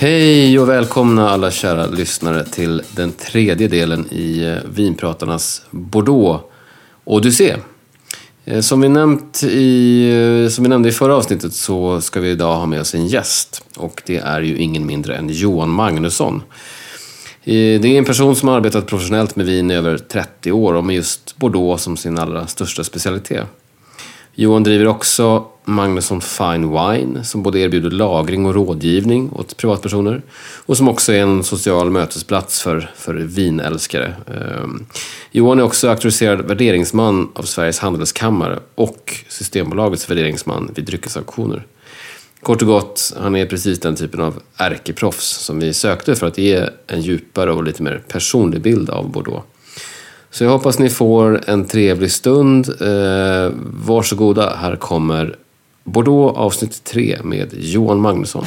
Hej och välkomna alla kära lyssnare till den tredje delen i eh, Vinpratarnas Bordeaux Odyssé. Eh, som vi, nämnt i, eh, som vi nämnde i förra avsnittet så ska vi idag ha med oss en gäst. Och det är ju ingen mindre än Johan Magnusson. Det är en person som har arbetat professionellt med vin i över 30 år och med just Bordeaux som sin allra största specialitet. Johan driver också Magnusson Fine Wine som både erbjuder lagring och rådgivning åt privatpersoner och som också är en social mötesplats för, för vinälskare. Eh, Johan är också auktoriserad värderingsman av Sveriges handelskammare och Systembolagets värderingsman vid dryckesauktioner. Kort och gott, han är precis den typen av ärkeproffs som vi sökte för att ge en djupare och lite mer personlig bild av Bordeaux. Så jag hoppas ni får en trevlig stund. Eh, varsågoda, här kommer Bordeaux avsnitt 3 med Johan Magnusson.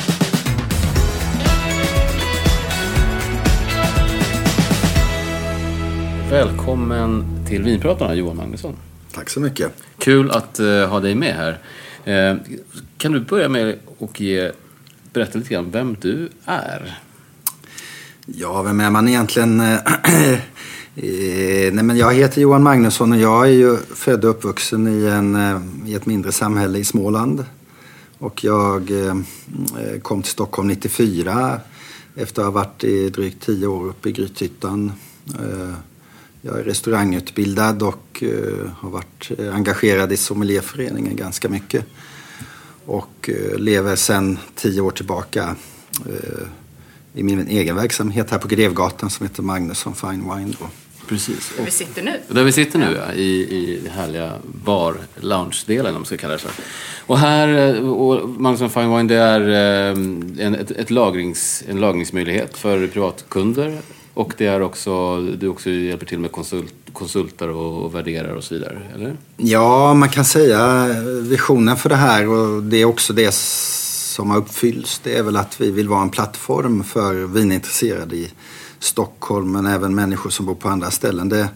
Välkommen till Vinpratarna, Johan Magnusson. Tack så mycket. Kul att eh, ha dig med här. Eh, kan du börja med att ge, berätta lite grann vem du är? Ja, vem är man egentligen? Eh, Nej, men jag heter Johan Magnusson och jag är ju född och uppvuxen i, en, eh, i ett mindre samhälle i Småland. Och jag eh, eh kom till Stockholm 94 efter att ha varit i drygt tio år uppe i Grythyttan. Eh, Jag är restaurangutbildad och eh, har varit engagerad i sommelierföreningen ganska mycket. Och eh, lever sedan tio år tillbaka eh, i min egen verksamhet här på Grevgatan som heter Magnusson Fine Wine. Då. Precis. Där vi sitter nu. Där vi sitter nu, ja, i, i härliga bar lounge-delen om man ska kalla det så. Och här, eh, och Magnusson Fine Wine, det är eh, en, ett, ett lagrings, en lagringsmöjlighet för privatkunder. Och det är också, du också hjälper till med konsult, konsulter och, och värderar och så vidare, eller? Ja, man kan säga visionen för det här och det är också det som har uppfyllts. Det är väl att vi vill vara en plattform för vinintresserade i Stockholm men även människor som bor på andra ställen. Det,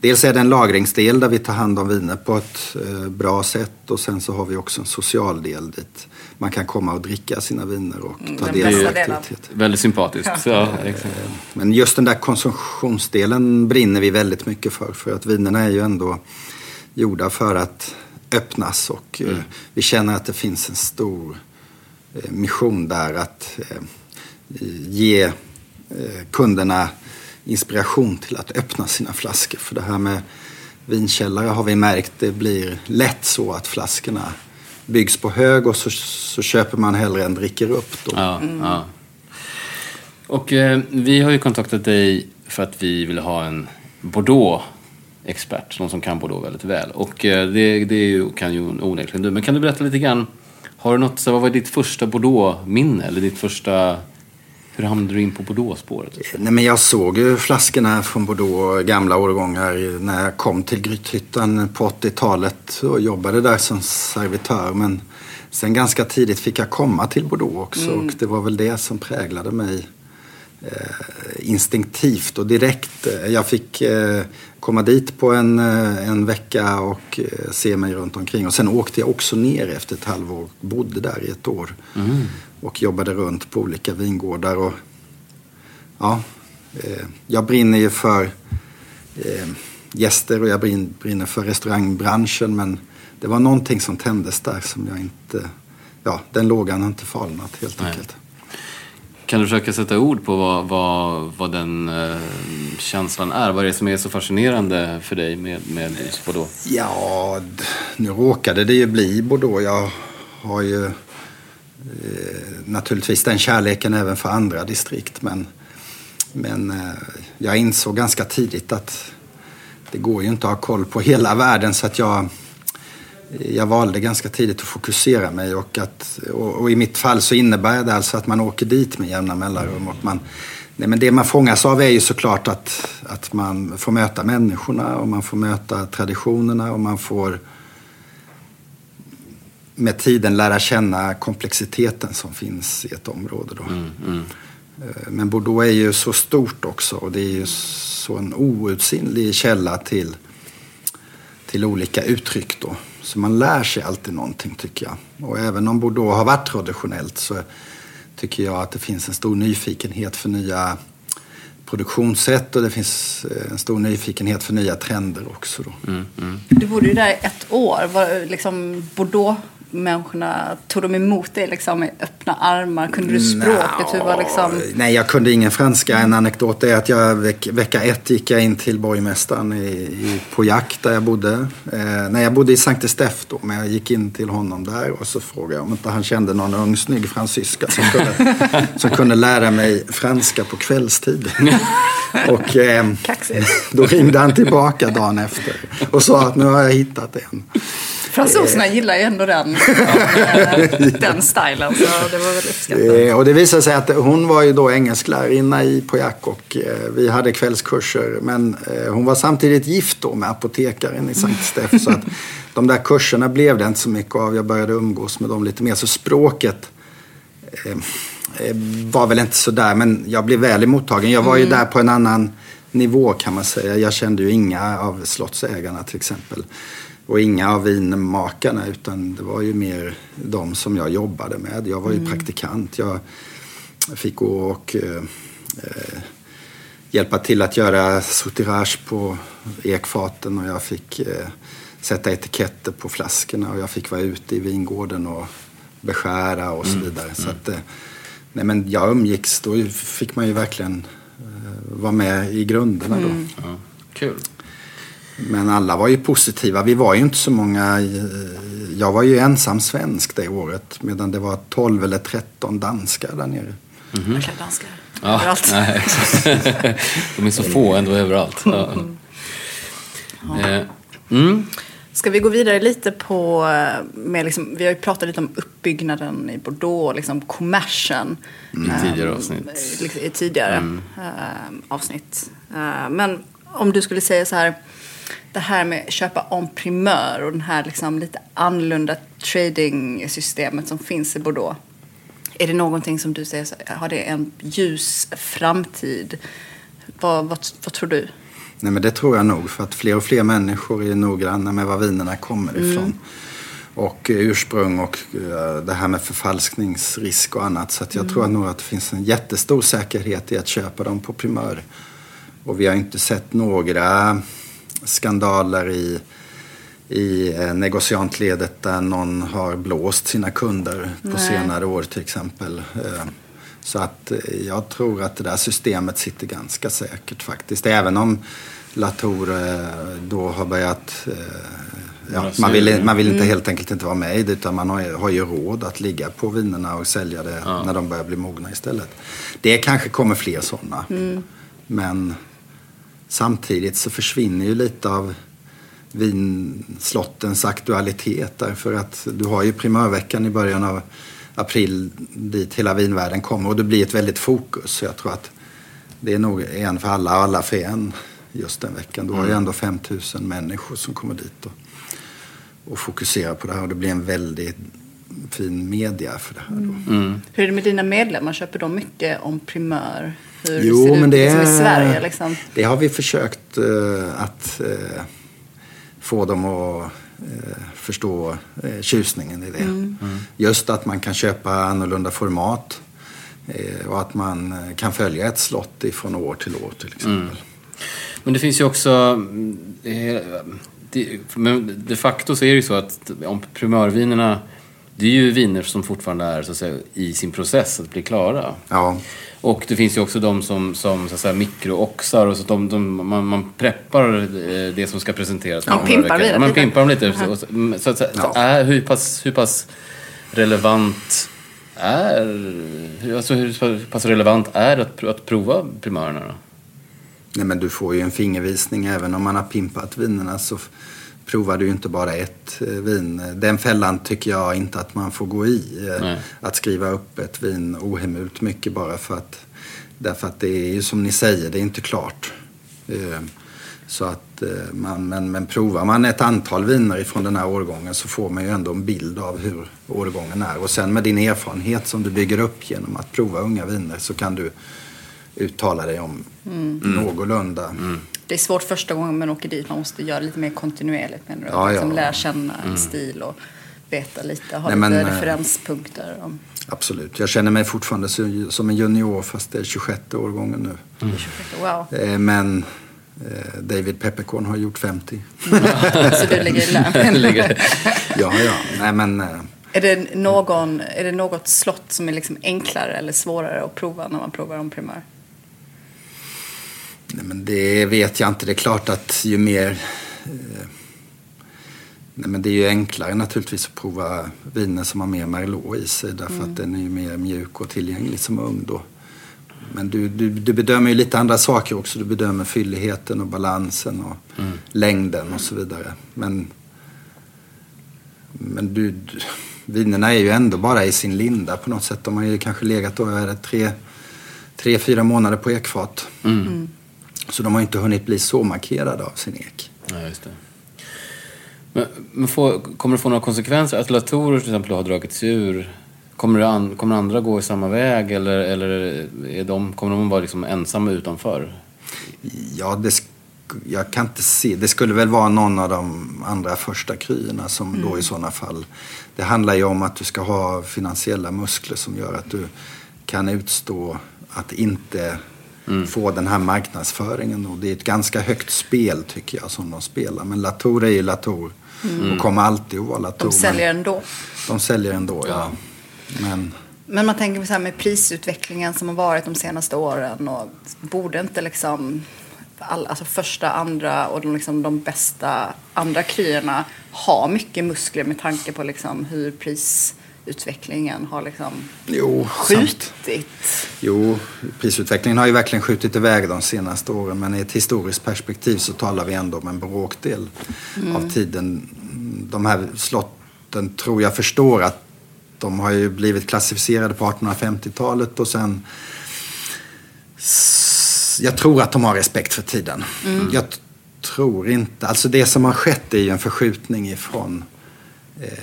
dels är det en lagringsdel där vi tar hand om viner på ett eh, bra sätt och sen så har vi också en social del dit man kan komma och dricka sina viner och ta den del av aktiviteter. Väldigt sympatiskt. Ja, exakt. Men just den där konsumtionsdelen brinner vi väldigt mycket för. För att vinerna är ju ändå gjorda för att öppnas. Och eh, vi känner att det finns en stor eh, mission där att eh, ge eh, Eh, kunderna inspiration till att öppna sina flaskor. För det här med vinkällare har vi märkt, det blir lätt så att flaskorna byggs på hög och så, så köper man hellre än dricker upp. Då. Ja, ja. Och eh, vi har ju kontaktat dig för att vi vill ha en Bordeaux-expert, någon som kan Bordeaux väldigt väl. Och eh, det, det är ju, kan ju onekligen du. Men kan du berätta lite grann, har du något, så vad var ditt första Bordeaux-minne? Eller ditt första, hur hamnade du in på Bordeaux-spåret? Nej, men jag såg ju flaskorna från Bordeaux, gamla årgångar, när jag kom till Grythyttan på 80-talet och jobbade där som servitör. Men sen ganska tidigt fick jag komma till Bordeaux också och det var väl det som präglade mig instinktivt och direkt. Jag fick eh, komma dit på en, eh, en vecka och eh, se mig runt omkring. Och sen åkte jag också ner efter ett halvår. Bodde där i ett år. Mm. Och jobbade runt på olika vingårdar. Och, ja, eh, jag brinner ju för eh, gäster och jag brin- brinner för restaurangbranschen. Men det var någonting som tändes där som jag inte... Ja, den lågan har inte falnat helt Nej. enkelt. Kan du försöka sätta ord på vad, vad, vad den eh, känslan är? Vad är det som är så fascinerande för dig med, med just Bordeaux? Ja, nu råkade det ju bli Bordeaux. Jag har ju eh, naturligtvis den kärleken även för andra distrikt. Men, men eh, jag insåg ganska tidigt att det går ju inte att ha koll på hela världen. Så att jag, jag valde ganska tidigt att fokusera mig. Och, att, och, och i mitt fall så innebär det alltså att man åker dit med jämna mellanrum. Och man, nej men det man fångas av är ju såklart att, att man får möta människorna och man får möta traditionerna och man får med tiden lära känna komplexiteten som finns i ett område. Då. Eh, Men Bordeaux är ju så stort också och det är ju så en outsinlig källa till, till olika uttryck då. Så man lär sig alltid någonting tycker jag. Och även om Bordeaux har varit traditionellt så tycker jag att det finns en stor nyfikenhet för nya produktionssätt och det finns eh, en stor nyfikenhet för nya trender också. Då. Du bodde ju där ett år. Var, liksom, Bordeaux-människorna, tog de emot dig liksom, med öppna armar? Kunde du språket? Hur var liksom... Nej, jag kunde ingen franska. En anekdot är att jag veck, vecka ett gick jag in till borgmästaren i, i, på jakt där jag bodde. Eh, nej, jag bodde i Sankte Steff då, men jag gick in till honom där och så frågade jag om inte han kände någon ung snygg fransyska som kunde, som kunde lära mig franska på kvällstid. och eh, då ringde han tillbaka dagen efter och sa att nu har jag hittat en. Fransoserna gillar ju ändå den, den stilen. Så det var väldigt uppskattat. Eh, och det visade sig att hon var ju då engelsklärarinna i Pojak och eh, vi hade kvällskurser. Men eh, hon var samtidigt gift då med apotekaren i Sankt Steff. Så att de där kurserna blev det inte så mycket av. Jag började umgås med dem lite mer. Så språket var väl inte så där. Men jag blev väl mottagen. Jag var ju där på en annan nivå kan man säga. Jag kände ju inga av slottsägarna till exempel. Och inga av vinmakarna utan det var ju mer de som jag jobbade med. Jag var ju praktikant. Jag fick gå och eh, hjälpa till att göra soutirage på ekfaten och jag fick eh, sätta etiketter på flaskorna och jag fick vara ute i vingården och beskära och så vidare. Så att, eh, nej men jag umgicks, då fick man ju verkligen eh, vara med i grunderna då. Ja, kul. Men alla var ju positiva. Vi var ju inte så många. eh, Jag var ju ensam svensk det året. Medan det var 12 eller 13 danskar där nere. Verkligen danskar. Ja, Överallt. nej. De är så få ändå överallt. Ja. Eh, Mm. Ska vi gå vidare lite på, eh, med liksom, vi har ju pratat lite om uppbyggnaden i Bordeaux, liksom kommersen. I tidigare avsnitt. Eh, liksom, I tidigare eh, avsnitt. Eh, men om du skulle säga så här, det här med köpa en primör och den här liksom lite annorlunda trading-systemet som finns i Bordeaux. Är det någonting som du säger, har det en ljus framtid? Vad, vad, vad tror du? Nej men det tror jag nog. För att fler och fler människor är noggranna med var vinerna kommer ifrån. Och eh, ursprung och eh, det här med förfalskningsrisk och annat. Så att jag tror nog att det finns en jättestor säkerhet i att köpa dem på primör. Och vi har inte sett några skandaler i, i eh, negociantledet där någon har blåst sina kunder på Nej. senare år till exempel. Eh, Så att eh, jag tror att det där systemet sitter ganska säkert faktiskt. Även om Latour då har börjat... Ja, man, vill, man vill inte helt enkelt inte vara med i det utan man har, ju- har ju råd att ligga på vinerna och sälja det när de börjar bli mogna istället. Det kanske kommer fler sådana. Men samtidigt så försvinner ju lite av vinslottens aktualitet därför att du har ju primörveckan i början av april dit hela vinvärlden kommer och det blir ett väldigt fokus. Så jag tror att det är nog en för alla och alla för en just den veckan. Du har ju ändå 5000 människor som kommer dit och, och fokuserar på det här och det blir en väldigt fin media för det här. Då. Hur är det med dina medlemmar? Köper de mycket om primör? Hur Jo, det ser men ut det, liksom, i är- Sverige? Liksom? det har vi försökt eh, att eh, få dem att eh, förstå eh, tjusningen i det. Mm. Just att man kan köpa annorlunda format eh, och att man eh, kan följa ett slott ifrån år till år till exempel. Men det finns ju också... mm, Det, men de facto så är det ju så att om primörvinerna... Det är ju viner som fortfarande är så att säga, i sin process att bli klara. Ja, Och det finns ju också de som, som så att säga, mikrooxar och så att de, de, man, man preppar eh, det som ska presenteras. Ja, några pimpar Ja, Man lite. pimpar dem lite. Så, så, så, att, så, Ja. är, hur, pass, hur pass relevant är... Alltså hur pass relevant är det att, att prova primörerna då? Nej, men du får ju en fingervisning även om man har pimpat vinerna så du ju inte bara ett eh, vin. Den fällan tycker jag inte att man får gå i. eh, Nej. Att skriva upp ett vin ohemult mycket bara för att därför att det är ju som ni säger, det är inte klart. Eh, Så att man, men, men provar man ett antal viner ifrån den här årgången så får man ju ändå en bild av hur årgången är. Och sen med din erfarenhet som du bygger upp genom att prova unga viner så kan du uttala dig om någorlunda. Det är svårt första gången man åker dit. Man måste göra lite mer kontinuerligt. Menar du? Ja, att liksom ja. lära känna en stil och veta lite. Ha Nej, lite men, eh, referenspunkter. Om, Absolut. Jag känner mig fortfarande som en junior fast det är 26 årgången nu. Wow. Eh, Men eh, David Peppercorn har gjort 50. Så du ligger i lä. Ja, ja. Nej, men... Är det, någon, är det något slott som är liksom enklare eller svårare att prova när man provar om primör? Nej, men det vet jag inte. Det är klart att ju mer... Eh, nej, men det är ju enklare naturligtvis att prova viner som har mer Merlot i sig därför att den är ju mer mjuk och tillgänglig som ung då. Men du, du, du bedömer ju lite andra saker också. Du bedömer fylligheten och balansen och längden och så vidare. Men, men du, du, vinerna är ju ändå bara i sin linda på något sätt. De har ju kanske legat då, är det tre, tre, fyra månader på ekfat. Så de har inte hunnit bli så markerade av sin ek. Ja, just det. Men, men får, kommer det få några konsekvenser? Att Latour till exempel har dragits ur. Kommer, an, kommer andra gå i samma väg eller, eller är de, kommer de vara liksom ensamma utanför? Ja, det, jag kan inte se. Det skulle väl vara någon av de andra första kryerna som då i sådana fall. Det handlar ju om att du ska ha finansiella muskler som gör att du kan utstå att inte få den här marknadsföringen. Och det är ett ganska högt spel tycker jag som de spelar. Men Latour är ju Latour och kommer alltid att vara Latour. De säljer ändå. de säljer ändå, ja. Men Men man tänker så här med prisutvecklingen som har varit de senaste åren. Och borde inte liksom all, alltså första, andra och de, liksom de bästa andra kryerna ha mycket muskler med tanke på liksom hur prisutvecklingen har liksom jo, sant. skjutit. Jo, prisutvecklingen har ju verkligen skjutit iväg de senaste åren. Men i ett historiskt perspektiv så talar vi ändå om en bråkdel av tiden. De här slotten tror jag förstår att de har ju blivit klassificerade på 1850-talet och sen... Jag tror att de har respekt för tiden. Jag t- tror inte... Alltså det som har skett är ju en förskjutning ifrån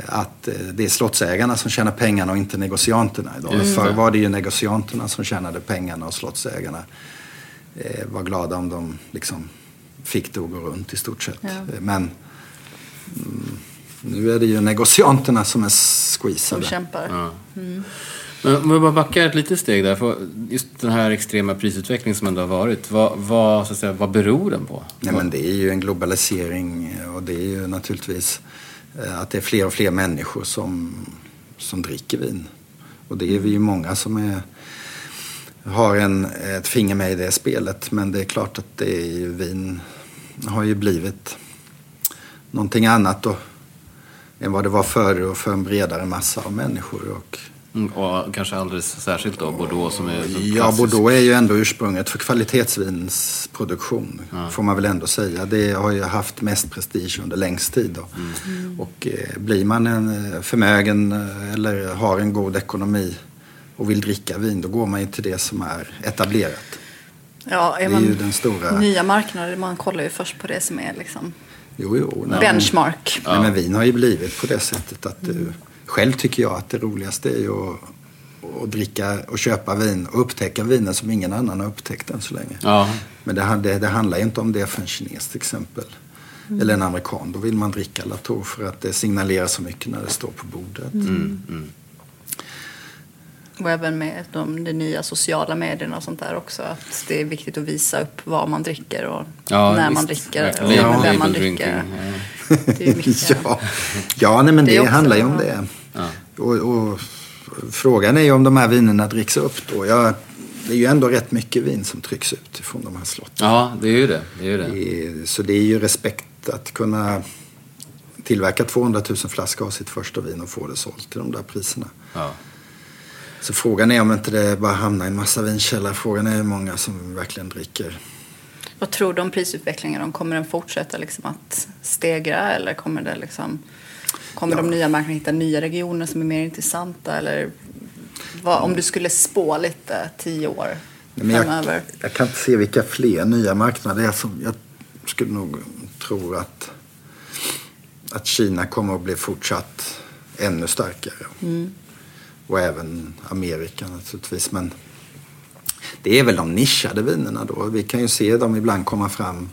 att eh, det är slottsägarna som tjänar pengarna och inte negocianterna idag. Förr var det ju negocianterna som tjänade pengarna och slottsägarna eh, var glada om de liksom fick det att gå runt i stort sett. Ja. Eh, Men mm, nu är det ju negocianterna som är Som squeezade. kämpar. Ja. Men om vi bara backar ett litet steg där. För just den här extrema prisutvecklingen som ändå har varit. Vad, vad, så att säga, vad beror den på? Nej, men det är ju en globalisering och det är ju naturligtvis eh, Eh, att det är fler och fler människor som, som dricker vin. Och det är vi ju många som är, har en, ett finger med i det spelet. Men det är klart att det är ju, vin har ju blivit någonting annat då, än vad det var förr och för en bredare massa av människor. Och, och kanske alldeles särskilt då Bordeaux som är så Ja. Bordeaux är ju ändå ursprunget för kvalitetsvinsproduktion. Får man väl ändå säga. Det har ju haft mest prestige under längst tid. Då. Och eh, blir man en eh, förmögen eh, eller har en god ekonomi och vill dricka vin, då går man ju till det som är etablerat. Ja, är Det är man ju den stora... nya marknader, man kollar ju först på det som är liksom Jo, jo. nej, men- benchmark. Nej, men vin har ju blivit på det sättet att du, själv tycker jag att det roligaste är ju att, och dricka och köpa vin och upptäcka viner som ingen annan har upptäckt än så länge. Ja. Men det, det, det handlar ju inte om det för en kines till exempel. Eller en amerikan. Då vill man dricka Latour för att det signalerar så mycket när det står på bordet. Och även med de, de nya sociala medierna och sånt där också. Att det är viktigt att visa upp vad man dricker och Ja, när visst. man dricker och Ja. vem man dricker. drinking, ja. Det är mycket. Ja, ja nej, men Det det, handlar ju om det. Och, och frågan är ju om de här vinerna dricks upp då. Ja, det är ju ändå rätt mycket vin som trycks ut från de här slotten. ja, det är ju det. det, är ju det. Det är- Så det är ju respekt att kunna tillverka 200 000 flaskor av sitt första vin och få det sålt till de där priserna. Ja. Så frågan är om inte det bara hamnar i en massa vinkällare. Frågan är hur många som verkligen dricker. Vad tror du om prisutvecklingen? Om Kommer den fortsätta liksom att stegra eller kommer, det liksom, kommer Ja. de nya marknaderna hitta nya regioner som är mer intressanta? Eller vad, om du skulle spå lite tio år jag, framöver? jag kan inte se vilka fler nya marknader det är som jag skulle nog tro att, att Kina kommer att bli fortsatt ännu starkare. Och även Amerika naturligtvis. Men det är väl de nischade vinerna då. Vi kan ju se dem ibland komma fram.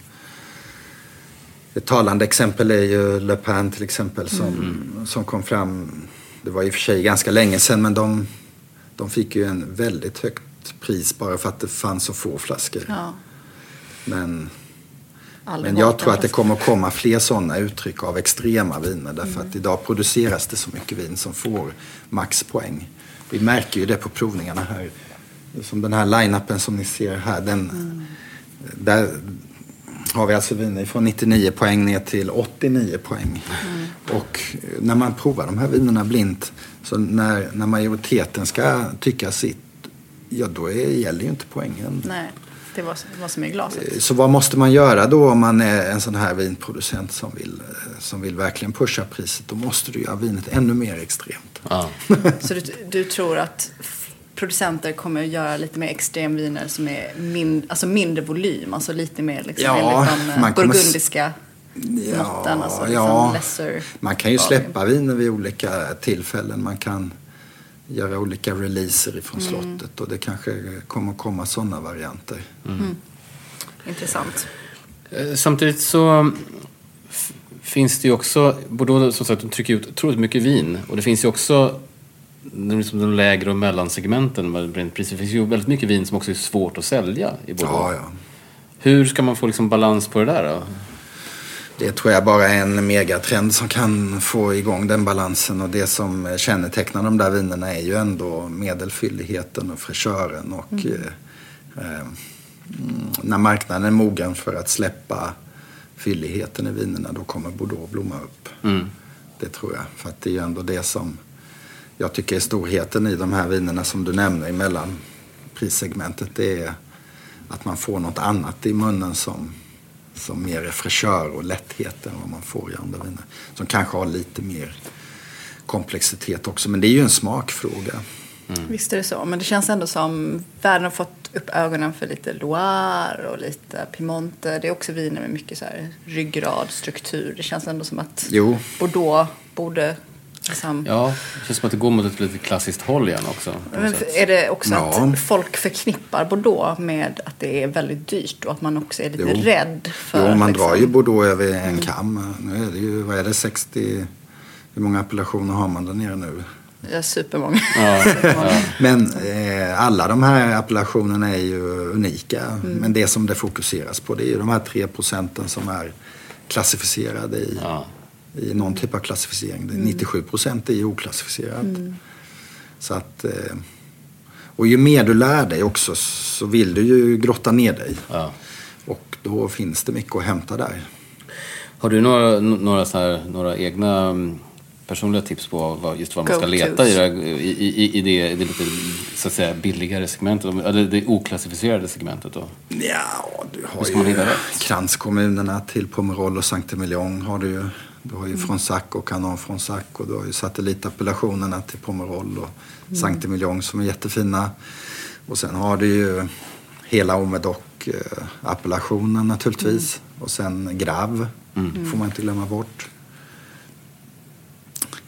Ett talande exempel är ju Le Pen till exempel som, som kom fram. Det var i och för sig ganska länge sedan men de, de fick ju en väldigt högt pris bara för att det fanns så få flaskor. Ja, Men, men jag tror att det kommer att komma fler sådana uttryck av extrema viner. Därför att idag produceras det så mycket vin som får maxpoäng. Vi märker ju det på provningarna här. Som den här line-upen som ni ser här. Den, Där har vi alltså viner från 99 poäng ner till 89 poäng. Och när man provar de här vinerna blint, så när, när majoriteten ska tycka sitt, ja då är, gäller ju inte poängen. Nej, det var vad som är i glaset. Så vad måste man göra då om man är en sån här vinproducent som vill, eh, som vill verkligen pusha priset? Då måste du göra vinet ännu mer extremt. Ja. Så du, du tror att producenter kommer att göra lite mer extremviner som är min, alltså mindre volym, alltså lite mer liksom Ja, enligt de eh, man kommer s- burgundiska måtten, alltså liksom ja. lesser Man kan ju volume. släppa viner vid olika tillfällen. Man kan göra olika releaser ifrån Mm. slottet och det kanske kommer komma sådana varianter. Intressant. Eh, Samtidigt så finns det ju också, Bordeaux som sagt, de trycker ut otroligt mycket vin. Och det finns ju också de, liksom de lägre och mellansegmenten. Det finns ju väldigt mycket vin som också är svårt att sälja i Bordeaux. Ja, ja. Hur ska man få liksom balans på det där då? Det tror jag bara är en megatrend som kan få igång den balansen. Och det som kännetecknar de där vinerna är ju ändå medelfylligheten och fräschören. Och eh, eh, mm, när marknaden är mogen för att släppa fylligheten i vinerna då kommer Bordeaux blomma upp. Mm. Det tror jag. För att det är ju ändå det som jag tycker är storheten i de här vinerna som du nämner emellan prissegmentet. Det är att man får något annat i munnen som, som mer är fräschör och lätthet än vad man får i andra viner. Som kanske har lite mer komplexitet också. Men det är ju en smakfråga. Visst är det så, men det känns ändå som världen har fått upp ögonen för lite Loire och lite Piemonte. Det är också viner med mycket så här ryggrad, struktur. Det känns ändå som att Jo. Bordeaux borde liksom... Ja, det känns som att det går mot ett lite klassiskt håll igen också. Men är det också Ja. att folk förknippar Bordeaux med att det är väldigt dyrt och att man också är lite Jo. rädd för... Jo, man liksom, drar ju Bordeaux över en kam. Nu är det ju, vad är det, 60... Hur många appellationer har man där nere nu? Ja, supermånga. Ja. Men eh, alla de här appellationerna är ju unika. Men det som det fokuseras på det är ju de här tre procenten som är klassificerade i, Ja. I någon typ av klassificering. Är 97 procent är ju oklassificerat. Så att, eh, och ju mer du lär dig också så vill du ju grotta ner dig. Ja. Och då finns det mycket att hämta där. Har du några, några, så här, några egna mm, personliga tips på vad, just vad man ska leta i, det, i, i, i det, i det lite så att säga, billigare segmentet? Eller det oklassificerade segmentet då? Ja, du har ju kranskommunerna till Pomerol och Saint-Emilion har du ju. Du har ju Mm. Fronsac och Canon Fronsac och du har ju satellitappellationerna till Pomerol och Mm. Saint-Emilion som är jättefina. Och sen har du ju hela Omedoc-appellationen naturligtvis. Mm. Och sen Grav får man inte glömma bort.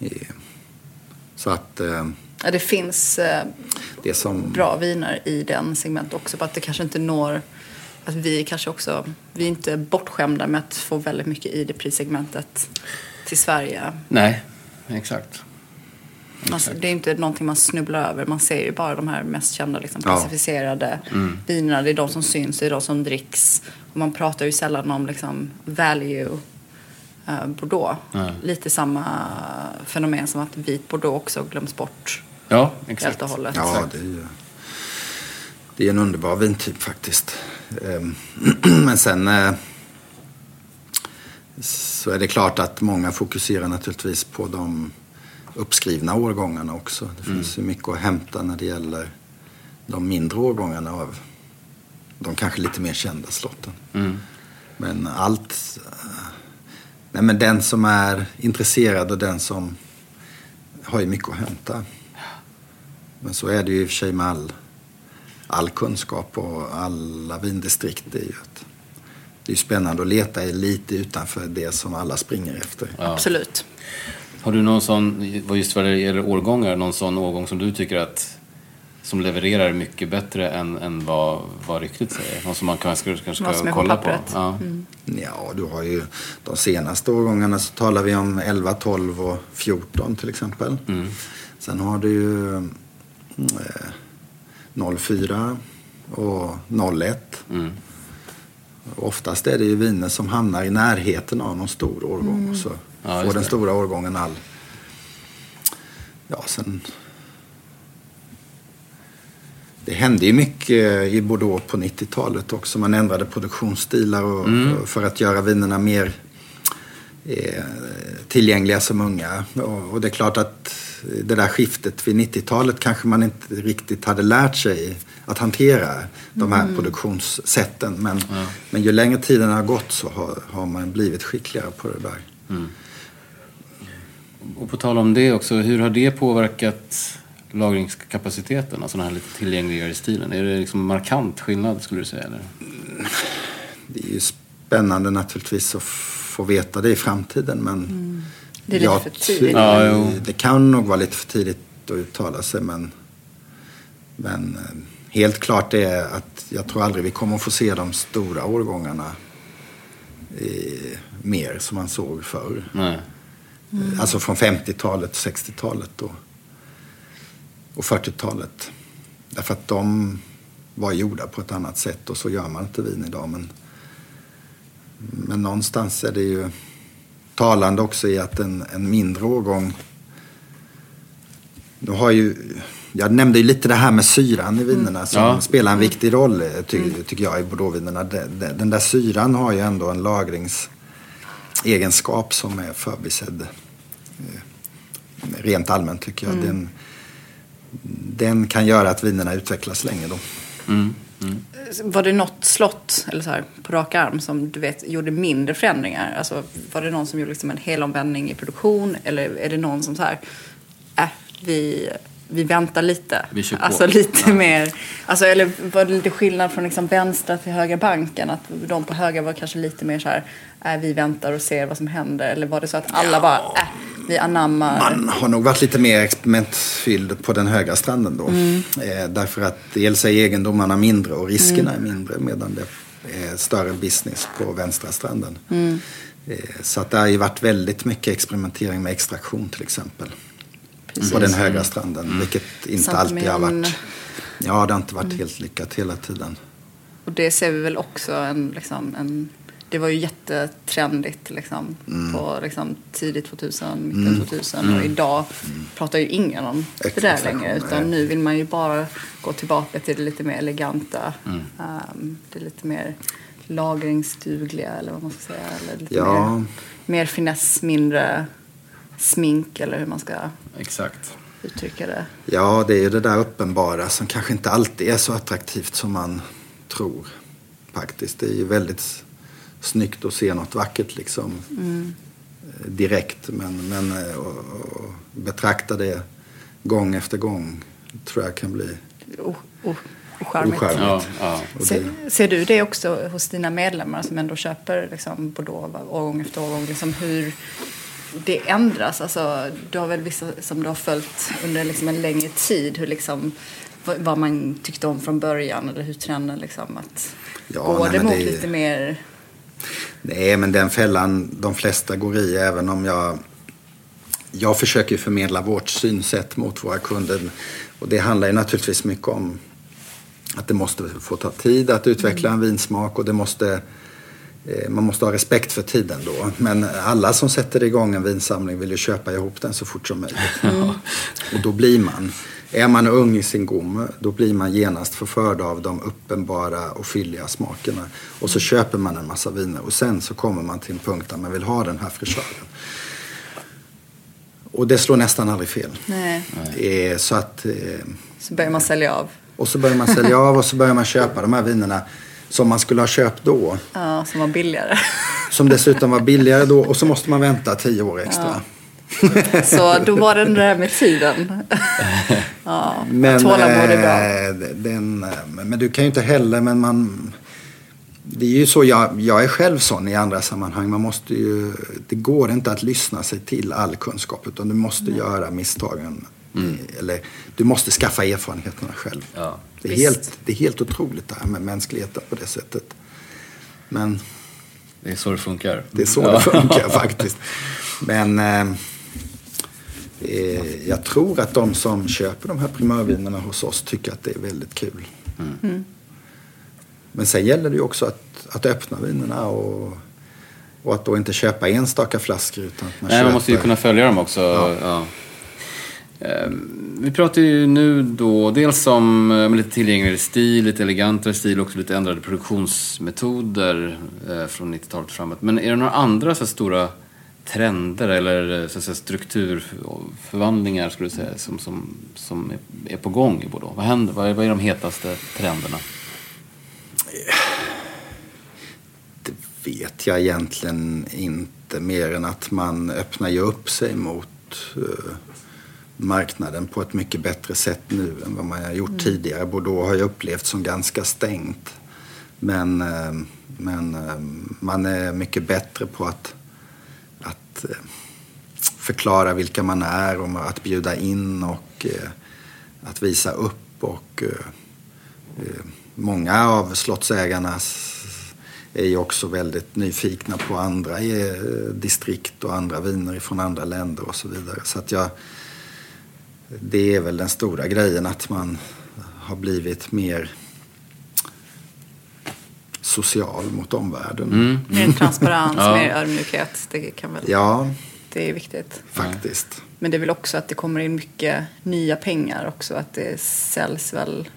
Eh, Så att, eh, Ja, det finns eh, Det som... bra viner i den segmentet också. Bara att det kanske inte når... Att vi kanske också... Vi är inte bortskämda med att få väldigt mycket i det prissegmentet till Sverige. Nej, exakt. Alltså, det är inte någonting man snubblar över. Man ser ju bara de här mest kända liksom, Ja. klassificerade vinerna. Det är de som syns, det är de som dricks. Och man pratar ju sällan om liksom, value eh, Bordeaux. Lite samma fenomen som att vit Bordeaux också glöms bort Ja, helt exakt. och hållet. Ja, det är ju... Det är en underbar vintyp faktiskt. Ehm, Men sen eh, så är det klart att många fokuserar naturligtvis på de uppskrivna årgångarna också. Det finns ju mycket att hämta när det gäller de mindre årgångarna av de kanske lite mer kända slotten. Men allt... eh, Nej, men den som är intresserad och den som har ju mycket att hämta. Men så är det ju i och för sig med all, all kunskap och alla vindistrikt. Det är ju att det är spännande att leta lite utanför det som alla springer efter. Absolut. Har du någon sån, vad just vad det gäller årgångar, någon sån årgång som du tycker att som levererar mycket bättre än, än vad, vad ryktet säger? Någon som man kanske, kanske ska som kolla på? Ja. Ja, du har ju de senaste årgångarna så talar vi om 11, 12 och 14 till exempel. Sen har du ju eh, 04 och 01. Oftast är det ju viner som hamnar i närheten av någon stor årgång. Och så Ja, får den det. stora årgången all... Ja, sen... Det hände ju mycket i Bordeaux på 90-talet också. Man ändrade produktionsstilar och, och för att göra vinerna mer eh, tillgängliga som unga. Och, och det är klart att det där skiftet vid 90-talet kanske man inte riktigt hade lärt sig att hantera de här produktionssätten. Men, men ju längre tiden har gått så har, har man blivit skickligare på det där. Och på tal om det också, hur har det påverkat lagringskapaciteten? Alltså den här lite tillgängligare stilen. Är det liksom markant skillnad skulle du säga? Eller? Det är ju spännande naturligtvis att få veta det i framtiden. Men Det är lite jag för tidigt. Ja. Det kan nog vara lite för tidigt att uttala sig. Men, men eh, helt klart är att jag tror aldrig vi kommer att få se de stora årgångarna eh, mer som man såg förr. Nej. Alltså från 50-talet, 60-talet och, och 40-talet. Därför att de var gjorda på ett annat sätt och så gör man inte vin idag. Men, men någonstans är det ju talande också i att en, en mindre årgång... Nu har ju, jag nämnde ju lite det här med syran i vinerna som Ja. spelar en viktig roll eh, ty, tycker jag i bordeauxvinerna. Den, där syran har ju ändå en lagringsegenskap som är förbisedd eh, rent allmänt tycker jag. Den, den kan göra att vinerna utvecklas länge då. Mm. Var det något slott, eller så här, på rak arm, som du vet gjorde mindre förändringar? Alltså, var det någon som gjorde liksom en helomvändning i produktion? Eller är det någon som så här, äh, vi, vi väntar lite? Vi kör på. Alltså lite mer, alltså, eller var det lite skillnad från liksom vänstra till högra banken? Att de på höger var kanske lite mer så här, äh, vi väntar och ser vad som händer? Eller var det så att alla bara, äh, vi anammar? Man har nog varit lite mer experimentfylld på den högra stranden då. Eh, därför att dels är egendomarna mindre och riskerna är mindre medan det är större business på vänstra stranden. Eh, så att det har ju varit väldigt mycket experimentering med extraktion till exempel. På den högra stranden. Vilket inte Sant alltid har varit... Ja, det har inte varit helt lyckat hela tiden. Och det ser vi väl också en, liksom, en det var ju jättetrendigt liksom, Mm. på liksom, tidigt 2000, mitten 2000. Och idag pratar ju ingen om det där längre. nej. Utan nu vill man ju bara gå tillbaka till det lite mer eleganta. Mm. ehm, det lite mer lagringsdugliga eller vad man ska säga. Eller lite Ja. mer, mer finess, mindre smink eller hur man ska Exakt. uttrycka det. Ja, det är ju det där uppenbara som kanske inte alltid är så attraktivt som man tror. Faktiskt. Det är ju väldigt snyggt att se något vackert liksom. eh, Direkt. Men, men eh, och, och betrakta det gång efter gång tror jag kan bli O- o- Ocharmigt. Ja, ja. Ser, ser du det också hos dina medlemmar som ändå köper liksom, Bordeaux årgång efter årgång? Liksom hur, det ändras. Alltså, du har väl vissa som du har följt under liksom en längre tid. Hur liksom, vad man tyckte om från början eller hur trenden liksom att Ja, går nej, det mot det- lite mer Nej, men den fällan de flesta går i, även om jag... Jag försöker förmedla vårt synsätt mot våra kunder. Och det handlar ju naturligtvis mycket om att det måste få ta tid att utveckla en vinsmak och det måste... eh, Man måste ha respekt för tiden då. Men alla som sätter igång en vinsamling vill ju köpa ihop den så fort som möjligt. Och då blir man, är man ung i sin gom, då blir man genast förförd av de uppenbara och fylliga smakerna. Och så köper man en massa viner och sen så kommer man till en punkt där man vill ha den här fräschören. Och det slår nästan aldrig fel. Nej. Eh, Så att, eh, Så börjar man sälja av. och så börjar man sälja av och så börjar man köpa de här vinerna som man skulle ha köpt då. Ja, som var billigare. Som dessutom var billigare då och så måste man vänta tio år extra. Så då var det det där med tiden. ja, Men, tålamod är bra. eh, den, eh, men du kan ju inte heller, men man... Det är ju så, jag, jag är själv sån i andra sammanhang. Man måste ju, det går inte att lyssna sig till all kunskap utan du måste göra misstagen. Eller du måste skaffa erfarenheterna själv. Ja. Det, är helt, det är helt otroligt det här med mänskligheten på det sättet. Men Det är så det funkar. det är så Ja. det funkar faktiskt. Men eh, eh, jag tror att de som köper de här primörvinerna hos oss tycker att det är väldigt kul. Mm. Men sen gäller det ju också att, att öppna vinerna och, och att då inte köpa enstaka flaskor utan att man Nej, köper... man måste ju kunna följa dem också. Ja. Ehm, Ehm, vi pratar ju nu då dels om eh, lite tillgängligare stil, lite elegantare stil och också lite ändrade produktionsmetoder eh, från 90-talet framåt. Men är det några andra så stora trender eller eh, så att säga, strukturförvandlingar skulle du säga, som, som, som är- på gång i Bordeaux? Vad, händer, vad, är, vad är de hetaste trenderna? Det vet jag egentligen inte mer än att man öppnar ju upp sig mot marknaden på ett mycket bättre sätt nu än vad man har gjort tidigare. Bordeaux har ju upplevts som ganska stängt. Men, eh, men eh, man är mycket bättre på att, att eh, förklara vilka man är och att bjuda in och att visa upp. Och, många av slottsägarna är ju också väldigt nyfikna på andra distrikt och andra viner från andra länder och så vidare. Så att jag, det är väl den stora grejen att man har blivit mer social mot omvärlden. Mer transparens, Ja. mer ödmjukhet. Det, kan väl, Ja, det är viktigt. faktiskt. Men det är väl också att det kommer in mycket nya pengar också. Att det säljs väl.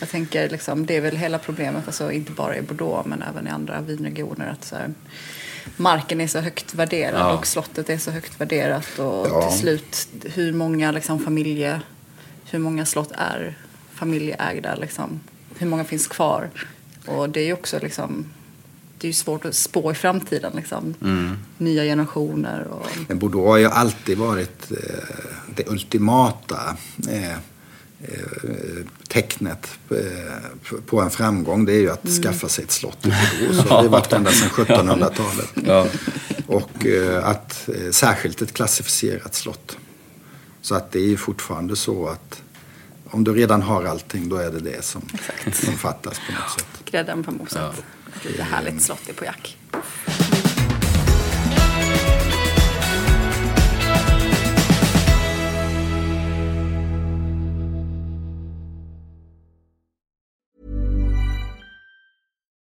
Jag tänker liksom, det är väl hela problemet. Alltså inte bara i Bordeaux men även i andra vinregioner. Att så här, marken är så högt värderad Ja. och slottet är så högt värderat. Och Ja. till slut hur många liksom familje, hur många slott är familjeägda liksom. Hur många finns kvar? Och det är ju också liksom det är svårt att spå i framtiden liksom. Nya generationer och Men Bordeaux har ju alltid varit eh, det ultimata eh, tecknet eh, på en framgång. Det är ju att skaffa sig ett slott i. Så har det varit ända sedan 1700-talet. Ja. Och eh, att, eh, särskilt ett klassificerat slott. Så att det är ju fortfarande så att om du redan har allting då är det det som, som fattas på något sätt. grädden på moset. Ett lite härligt slott i Pauillac.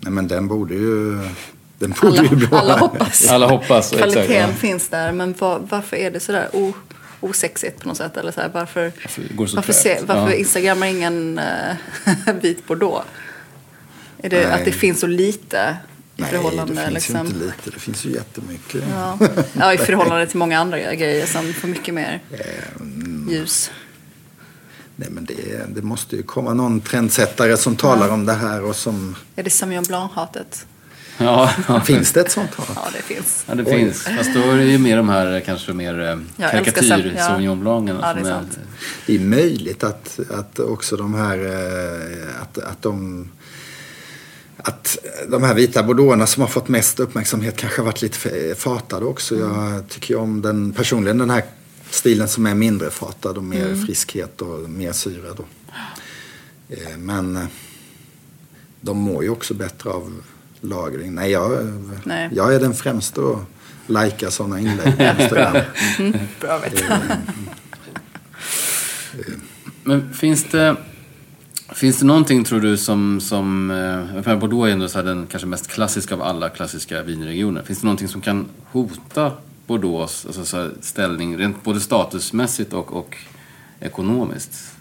Nej, men den borde ju... Den borde ju bli Alla, alla hoppas. Alla hoppas, exakt. Kvaliteten ja. finns där, men var, varför är det sådär o, osexigt på något sätt? Eller så här, varför Varför varför, se, varför Ja. instagrammar ingen uh, vit bordeaux? Är det Nej. att det finns så lite i Nej, förhållande? det finns liksom? ju inte lite. Det finns ju jättemycket. Ja. ja, i förhållande till många andra grejer som får mycket mer Mm. ljus. Nej, men det, det måste ju komma någon trendsättare som talar om det här och som... Är det Sauvignon Blanc-hatet? Ja, ja. Finns det ett sånt hat? Ja, det finns. ja, det finns. Fast då är det ju mer de här kanske mer eh, karikatyr ja. Sauvignon Blancen. Ja, det är som sant. Det är möjligt att, att också de här... eh, Att, att de... Att de här vita bordeauxerna som har fått mest uppmärksamhet kanske har varit lite fatade också. Jag tycker ju om den, personligen den här stilen som är mindre fatad och mer friskhet och mer syra då. Eh, Men eh, de mår ju också bättre av lagring. Nej, jag, Nej. jag är den främste att lajka sådana inlägg på Instagram. Bra vet. Men finns det, finns det någonting tror du som, som eh, för Bordeaux är ändå så här den kanske mest klassiska av alla klassiska vinregioner. Finns det någonting som kan hota Bordeaux alltså så ställning rent både statusmässigt och, och ekonomiskt?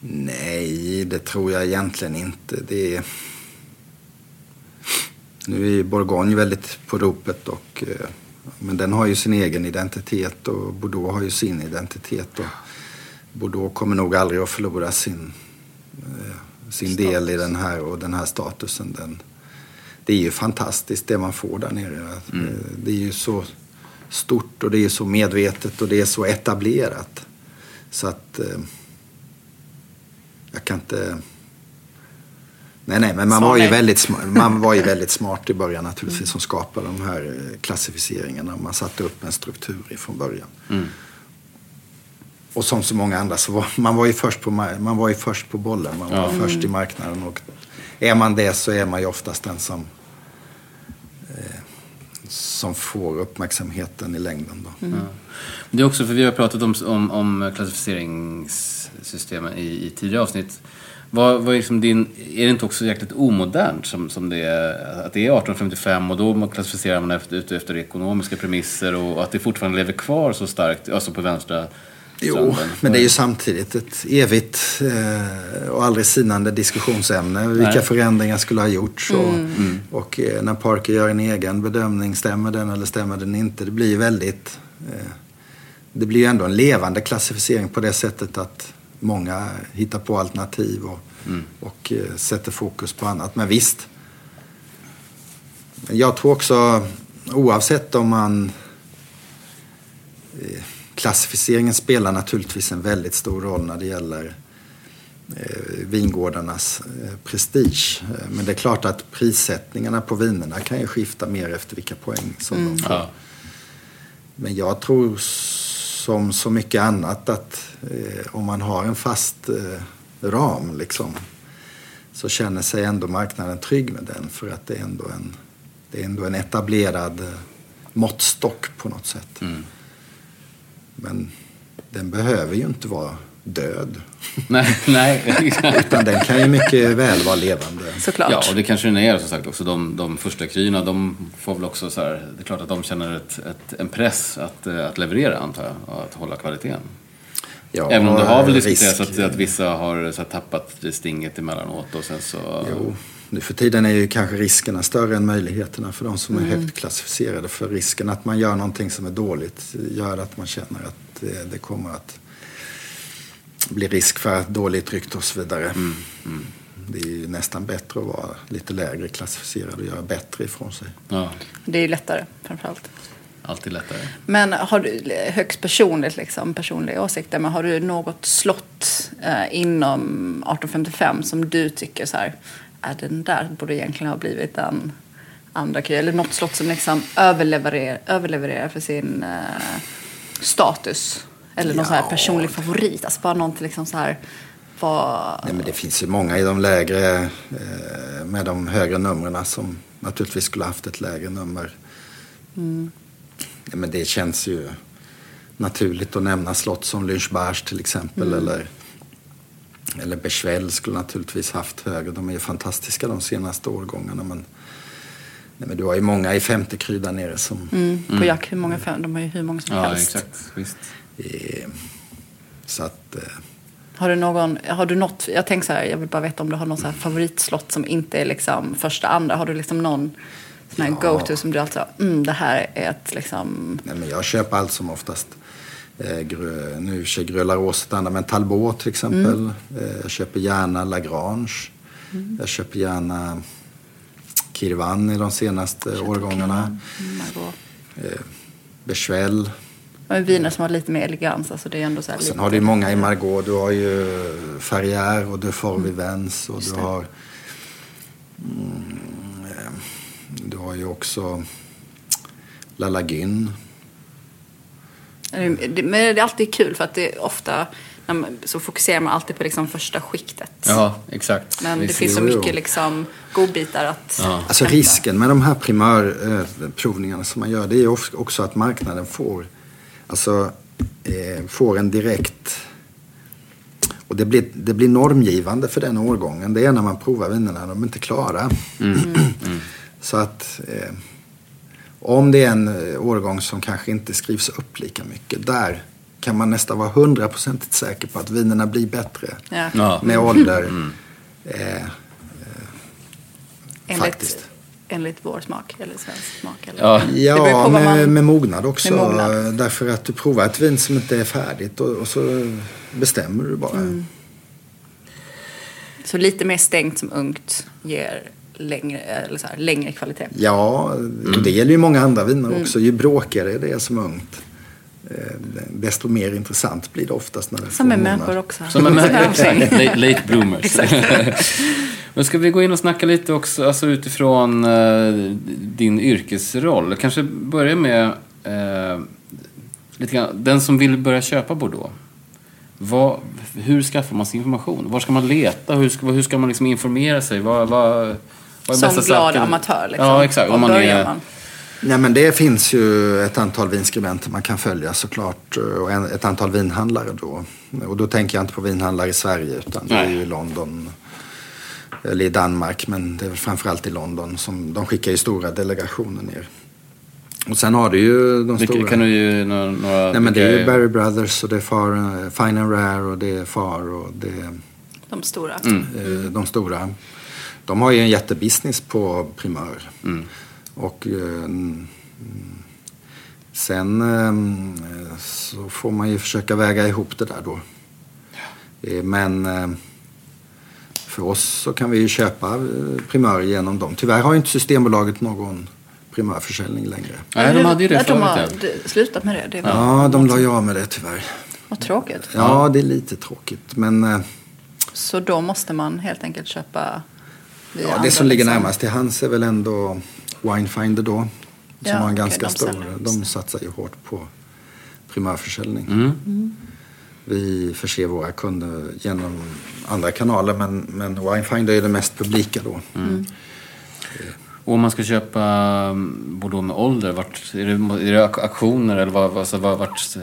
Nej, det tror jag egentligen inte. Det är... Nu är ju Bourgogne väldigt på ropet och eh, men den har ju sin egen identitet och Bordeaux har ju sin identitet. Och Bordeaux kommer nog aldrig att förlora sin, eh, sin del i den här och den här statusen. Den, det är ju fantastiskt det man får där nere. Eh, Det är ju så stort och det är så medvetet och det är så etablerat. Så att eh, jag kan inte... Nej, nej, men man var, ju väldigt, sma- man var ju väldigt smart i början naturligtvis som skapade de här eh, klassificeringarna. Man satte upp en struktur ifrån början. Och som så många andra så var man var ju först på, ma- man var ju först på bollen. Man var Ja. först i marknaden. Och är man det så är man ju oftast den som, eh, som får uppmärksamheten i längden. Då. Mm. Det är också, för vi har pratat om, om, om klassificeringssystemen i, i tidigare avsnitt. Vad, vad är, liksom din, är det inte också jäkligt omodernt som, som det är, att det är 1855 och då klassificerar man efter, efter ekonomiska premisser och att det fortfarande lever kvar så starkt, alltså på vänstra Jo, men det är ju samtidigt ett evigt eh, och aldrig sinande diskussionsämne. Vilka Nej. förändringar skulle ha gjorts? Och, och eh, när Parker gör en egen bedömning, stämmer den eller stämmer den inte? Det blir ju väldigt... Eh, det blir ju ändå en levande klassificering på det sättet att många hittar på alternativ och, och eh, sätter fokus på annat. Men visst, jag tror också oavsett om man klassificeringen spelar naturligtvis en väldigt stor roll när det gäller eh, vingårdarnas eh, prestige. Men det är klart att prissättningarna på vinerna kan ju skifta mer efter vilka poäng som de får. Ja. Men jag tror som så mycket annat att eh, om man har en fast eh, ram liksom, så känner sig ändå marknaden trygg med den för att det är ändå en, det är ändå en etablerad eh, måttstock på något sätt. Men den behöver ju inte vara död. Nej, nej. Utan den kan ju mycket väl vara levande. Såklart. Ja, och det kanske den är som sagt också. De, de första kryna, de får väl också så här, det är klart att de känner ett, ett, en press att, eh, att leverera antar jag, och att hålla kvaliteten. Ja, Även om det har väl diskuterats att, att vissa har så här, tappat det stinget emellanåt och sen så... Jo, nu för tiden är ju kanske riskerna större än möjligheterna för de som är högt klassificerade. För risken att man gör någonting som är dåligt gör att man känner att det, det kommer att blir risk för dåligt rykte och så vidare. Det är ju nästan bättre att vara lite lägre klassificerad och göra bättre ifrån sig. Ja, Det är ju lättare framförallt. alltid lättare. Men har du högst personligt, liksom, personliga åsikter, men har du något slott eh, inom 1855 som du tycker så här, är den där borde egentligen ha blivit en andra kry? Eller något slott som liksom överlevererar, överlevererar för sin eh, status? Eller någon så här Ja. personlig favorit? Alltså bara någonting liksom så här, vad... Nej, men det finns ju många i de lägre, eh, med de högre numren som naturligtvis skulle haft ett lägre nummer. Nej, men det känns ju naturligt att nämna slott som Lynchbars till exempel. Eller, eller Bechevel skulle naturligtvis haft högre. De är ju fantastiska de senaste årgångarna. Men, nej, men du har ju många i femte kry där nere som... Mm, på Jack, hur många, fem- de har ju hur många som Ja, helst. exakt. Visst. Eh, så att... Eh, Har du någon, har du något, jag tänker så här, jag vill bara veta om du har någon så här favoritslott som inte är liksom första, andra. Har du liksom någon sån här Ja. go-to som du alltid har, mm, det här är ett liksom, Nej, men jag köper allt som oftast. Eh, grö, nu sig Gröla annat, men Talbot till exempel. Eh, jag köper gärna Lagrange. Jag köper gärna Kirvan i de senaste årgångarna. Margot. Bechevel. Men viner som har lite mer elegans, alltså det är ändå så här Och sen lite, har du många i Margaux. Du har ju Ferrière och Dufort Vivens. Och du har... Mm, eh, du har ju också La Lagune. Det- Men det är alltid kul för att det är ofta, när man, så fokuserar man alltid på liksom första skiktet. Ja, exakt. Men det Visst. finns så mycket liksom godbitar att Alltså hämta. risken med de här primärprovningarna som man gör det är också att marknaden får, alltså, eh, får en direkt och det blir, det blir normgivande för den årgången. Det är när man provar vinerna, de är inte klara. Så att eh, om det är en eh, årgång som kanske inte skrivs upp lika mycket, där kan man nästan vara hundraprocentigt säker på att vinerna blir bättre Ja. Ja. med ålder. Eh, enligt, faktiskt. enligt vår smak, eller svensk smak. Eller? Ja. Ja, med, man- med mognad också. Med mognad. Därför att du provar ett vin som inte är färdigt och, och så bestämmer du bara. Mm. Så lite mer stängt som ungt ger längre, eller så här, längre kvalitet. Ja, och det gäller ju många andra viner också. Ju bråkigare det är som ungt, eh, desto mer intressant blir det oftast när det Som med människor också. Som en Ja, late, bloomers. Men ska vi gå in och snacka lite också alltså utifrån eh, din yrkesroll? Kanske börja med eh, lite grann, den som vill börja köpa Bordeaux. Vad, hur skaffar man sin information? Var ska man leta? Hur ska, hur ska man liksom informera sig? Vad, vad, Som glad amatör. Liksom. Ja, exakt. Var Om man börjar är, man? Nej, men det finns ju ett antal vinskribenter man kan följa såklart. Och en, ett antal vinhandlare då. Och då tänker jag inte på vinhandlare i Sverige utan det är ju i London. Eller i Danmark, men det är väl framförallt i London. Som, de skickar ju stora delegationer ner. Och sen har du ju de Vilka, stora... kan du ge några... några Nej, men det är ju Barry Brothers och det är Far, eh, Fine and Rare och det är Far och det är De stora. Mm. eh, de stora. De har ju en jättebusiness på primör. Och eh, mm, sen eh, så får man ju försöka väga ihop det där då. Eh, Men eh, för oss så kan vi ju köpa eh, primör genom dem. Tyvärr har ju inte Systembolaget någon primörförsäljning längre. Nej, de hade ju det Ja, de förut. har slutat med det. det Ja, de la ju av med det tyvärr. Vad tråkigt. Ja, det är lite tråkigt. Men eh, Så då måste man helt enkelt köpa ja, det som ligger liksom. närmast till hands är väl ändå Winefinder då. Som Ja, har en ganska de stor. De satsar ju hårt på primärförsäljning. Mm. Vi förser våra kunder genom andra kanaler men, men Winefinder är det mest publika då. Mm. Och om man ska köpa Bordeaux med ålder, vart, är, det, är det auktioner eller vad, alltså, vart,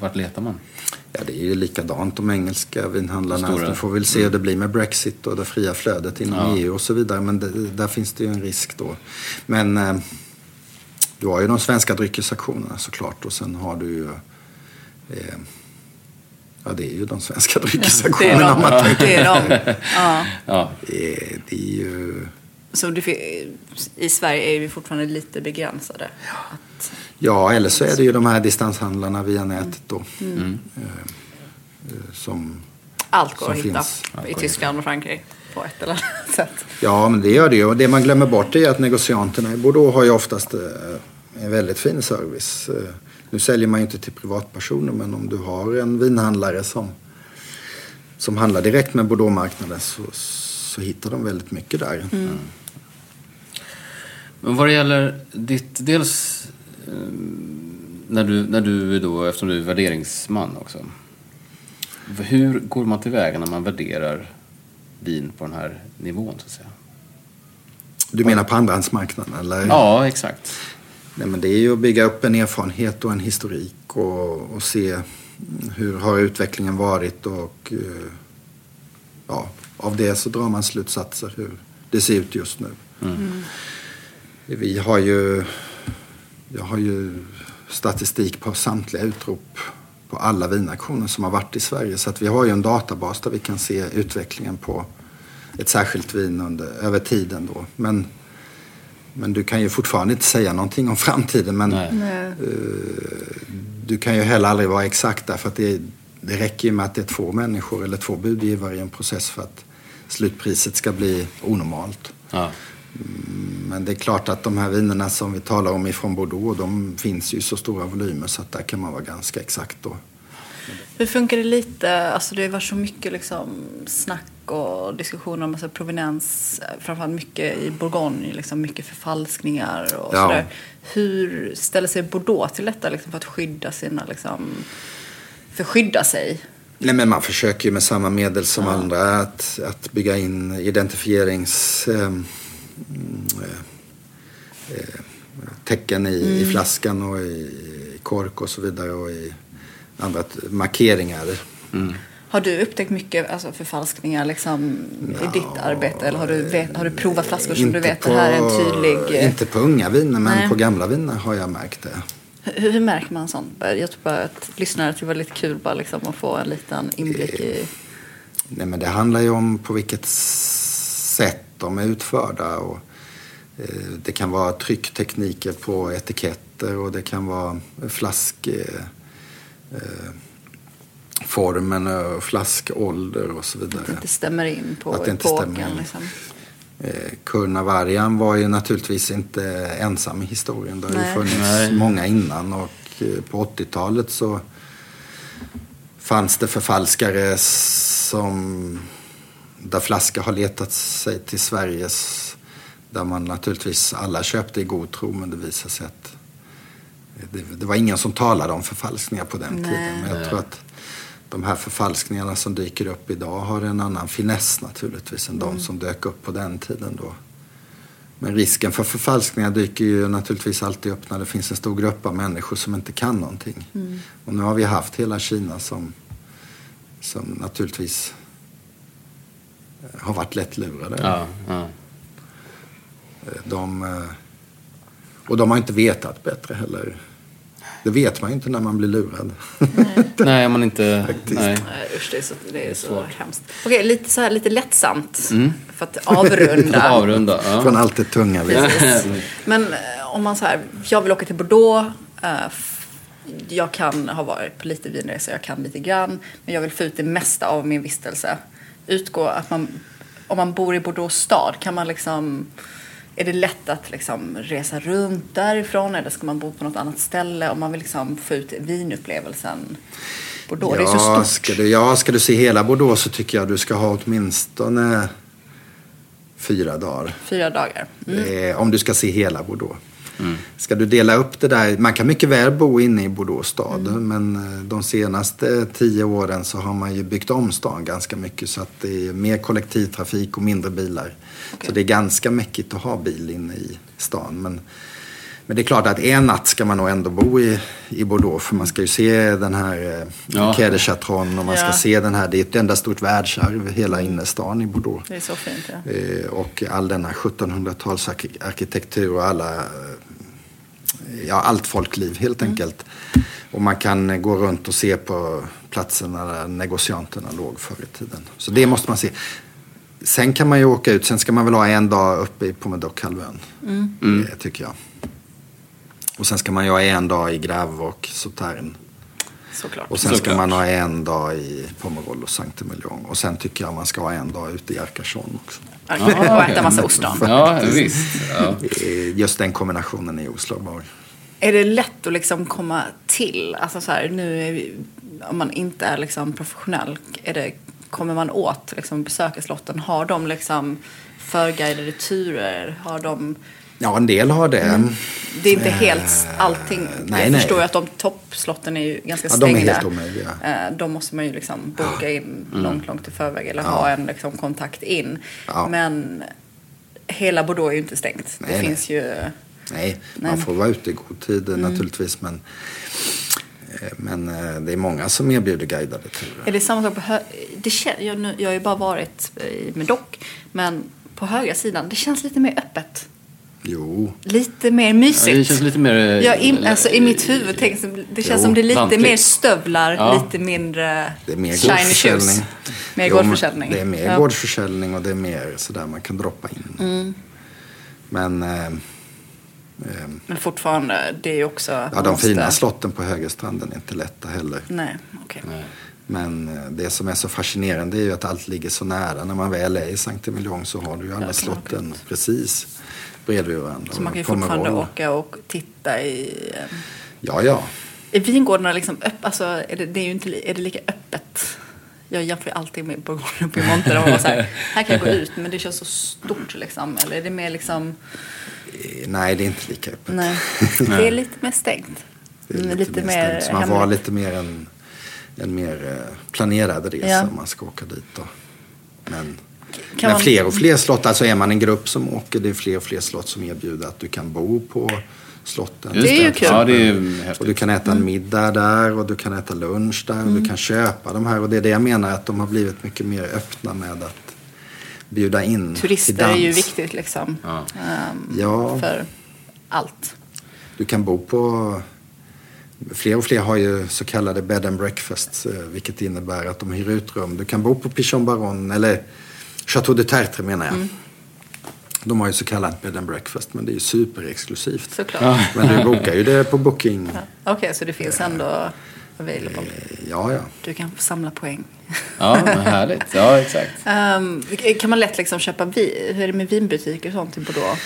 vart letar man? Ja, det är ju likadant de engelska vinhandlarna. Stora. Mm. Du får väl se hur det blir med Brexit och det fria flödet inom Ja. EU och så vidare. Men det, där finns det ju en risk då. Men eh, du har ju de svenska dryckesaktionerna såklart och sen har du ju eh, Ja, det är ju de svenska Det är dryckesaktionerna. om man tänker. Det är de. Ja. Ja, Eh, det är ju... Så fi- i Sverige är vi fortfarande lite begränsade. Att, Ja, eller så är det ju de här distanshandlarna via nätet då. Mm. Eh, eh, som allt går som att hitta i Tyskland och Frankrike på ett eller annat sätt. Ja, men det gör det ju. Och det man glömmer bort är att negocianterna i Bordeaux har ju oftast eh, en väldigt fin service. Nu säljer man ju inte till privatpersoner, men om du har en vinhandlare som, som handlar direkt med Bordeauxmarknaden så, så hittar de väldigt mycket där. Men vad det gäller ditt, dels eh, när du, när du då, eftersom du är värderingsman också. Hur går man tillväga när man värderar vin på den här nivån så att säga? Du menar på andrahandsmarknaden? Eller? Ja, exakt. Nej, men det är ju att bygga upp en erfarenhet och en historik och, och se hur har utvecklingen varit och eh, ja, av det så drar man slutsatser hur det ser ut just nu. Vi har ju, jag har ju statistik på samtliga utrop på alla vinaktioner som har varit i Sverige. Så att vi har ju en databas där vi kan se utvecklingen på ett särskilt vin under, över tiden då. Men, men du kan ju fortfarande inte säga någonting om framtiden. Men Nej. du kan ju heller aldrig vara exakt därför att det, det räcker ju med att det är två människor eller två budgivare i en process för att slutpriset ska bli onormalt. Ja. Men det är klart att de här vinerna som vi talar om ifrån Bordeaux, de finns ju i så stora volymer så att där kan man vara ganska exakt då. Hur funkar det lite, alltså det har varit så mycket liksom snack och diskussioner om alltså provenens, framförallt mycket i Bourgogne, liksom mycket förfalskningar och Ja. sådär. Hur ställer sig Bordeaux till detta liksom, för att skydda sina, liksom, för skydda sig? Nej, men man försöker ju med samma medel som andra att, att bygga in identifierings... Eh, tecken i, i flaskan och i kork och så vidare och i andra markeringar. Har du upptäckt mycket alltså, förfalskningar liksom, i ditt arbete? Eller har du, vet, har du provat flaskor som du vet det här är en tydlig... eh, Inte på unga viner, men Nej. på gamla viner har jag märkt det. Hur, hur märker man sånt? Jag tror bara att lyssnare tycker det var lite kul bara liksom att få en liten inblick i... Nej, men det handlar ju om på vilket sätt de är utförda. Och, eh, det kan vara trycktekniker på etiketter och det kan vara flask... Eh, eh, formen och flaskålder och så vidare. Att det inte stämmer in på Att det inte epoken. stämmer in. Liksom. Kurnavarian var ju naturligtvis inte ensam i historien. Det har ju funnits Nej. många innan och på 80-talet så fanns det förfalskare som där flaska har letat sig till Sveriges där man naturligtvis alla köpte i god tro men det visade sig att det, det var ingen som talade om förfalskningar på den Nej. tiden. Men jag tror att de här förfalskningarna som dyker upp idag har en annan finess naturligtvis än Mm. de som dök upp på den tiden då. Men risken för förfalskningar dyker ju naturligtvis alltid upp när det finns en stor grupp av människor som inte kan någonting. Mm. Och nu har vi haft hela Kina som, som naturligtvis har varit lättlurade. Ja, ja. De, eh, och de har inte vetat bättre heller. Det vet man ju inte när man blir lurad. Nej, om man inte... Nej. Nej, usch, det är så, det är så hemskt. Okej, lite, så här, lite lättsamt för att avrunda. Avrunda. Ja. Från allt det tunga. Men eh, om man så här, jag vill åka till Bordeaux. eh, jag kan ha varit på lite vinresor, jag kan lite grann. Men jag vill få ut det mesta av min vistelse. Utgå att man, om man bor i Bordeaux stad, kan man liksom... Är det lätt att liksom resa runt därifrån eller ska man bo på något annat ställe om man vill liksom få ut vinupplevelsen? Bordeaux, det är så Ja, stort. ska du, ja, ska du se hela Bordeaux så tycker jag du ska ha åtminstone fyra dagar. Fyra dagar. Mm. Eh, om du ska se hela Bordeaux. Ska du dela upp det där, man kan mycket väl bo inne i Bordeaux stad men eh, de senaste tio åren så har man ju byggt om stan ganska mycket så att det är mer kollektivtrafik och mindre bilar. Så det är ganska mäckigt att ha bil inne i stan. Men, men det är klart att en natt ska man nog ändå bo i, i Bordeaux för man ska ju se den här eh, Ja. Quai de Chatron och man ska Ja. se den här, det är ett enda stort världsarv, hela innerstan i Bordeaux. Det är så fint. Ja. Eh, och all denna 1700-talsarkitektur och alla, ja, allt folkliv helt enkelt. Och man kan gå runt och se på platserna där negocianterna låg förr i tiden. Så det måste man se. Sen kan man ju åka ut, sen ska man väl ha en dag uppe i Pommedoc-halvön. Eh, tycker jag. Och sen ska man ju ha en dag i Grave och Sauternes. Såklart. Och sen ska Såklart. man ha en dag i Pomerol och Saint-Emilion. Och sen tycker jag man ska ha en dag ute i Arcachon också. och äta massa ostron. Ja, visst. Ja. Just den kombinationen är oslagbar. Är det lätt att liksom komma till? Alltså så här, nu vi, om man inte är liksom professionell, är det, kommer man åt liksom besöka slotten? Har de liksom förguidade turer? Har de, Ja, en del har det. det är inte helt allting. nej, jag nej. förstår ju att de toppslotten är ju ganska Ja, de är stängda. helt omöjliga. Eh, De måste man ju liksom boka in långt, långt i förväg eller Ja. ha en liksom kontakt in. Ja. Men hela Bordeaux är ju inte stängt. Nej, det nej. finns ju... Nej, man får vara ute i god tid Mm. naturligtvis. Men, eh, men eh, det är många som erbjuder guidade turer. Är det samma sak på hö- det kän- jag, nu, jag har ju bara varit i Medoc. Men på högra sidan, det känns lite mer öppet. Jo, Lite mer Ja, mysigt. det känns lite mer... eh, jag in, alltså, I mitt huvud tänks det känns Jo, som det är lite lantligt. mer stövlar, Ja. lite mindre det är mer shiny shoes. Mer gårdsförsäljning. Det är mer Ja. gårdsförsäljning och det är mer sådär man kan droppa in. Mm. Men eh, eh, Men fortfarande, det är ju också... ja, de måste- fina slotten på Högerstranden är inte lätta heller. Nej, okej. Men eh, det som är så fascinerande är ju att allt ligger så nära. När man väl är i Saint-Emilion så har du ju alla kan slotten precis bredvid varandra. Så man kan ju Och fortfarande roll. åka och titta i... eh, Ja, ja. Är vingårdarna liksom öppet? Alltså, är det, det är ju inte, li- är det lika öppet? Jag jämför ju alltid med Bourgogne och Piemonte. Så här, här kan jag gå ut, men det känns så stort liksom. Eller är det mer liksom... Nej, det är inte lika öppet. Nej, det är lite mer stängt. Det är Mm, lite, mer stängt. Så man får ha lite mer en, en mer eh, planerad resa Ja. om man ska åka dit. Då. Men, Kan men fler och fler slott, alltså är man en grupp som åker, det är fler och fler slott som erbjuder att du kan bo på slotten. Just Det är ju kul. Ja, det är exempel. ju Och du häftigt. kan äta en middag där och du kan äta lunch där och du kan köpa de här. Och det är det jag menar att de har blivit mycket mer öppna med att bjuda in till Turister dans. är ju viktigt liksom. Ja. Ehm, Ja. För allt. Du kan bo på... Fler och fler har ju så kallade bed and breakfast, eh, vilket innebär att de hyr ut rum. Du kan bo på Pichon Baron, eller Chateau de Tertre menar jag. Mm. De har ju så kallat bed and breakfast, men det är ju superexklusivt. Såklart. Men du bokar ju det på Booking. Okej, så det finns ändå available. Ja, ja. Du kan få samla poäng. Ja, men härligt. Ja, exakt. Ehm, kan man lätt liksom köpa vin? Hur är det med vinbutiker och sånt i Bordeaux?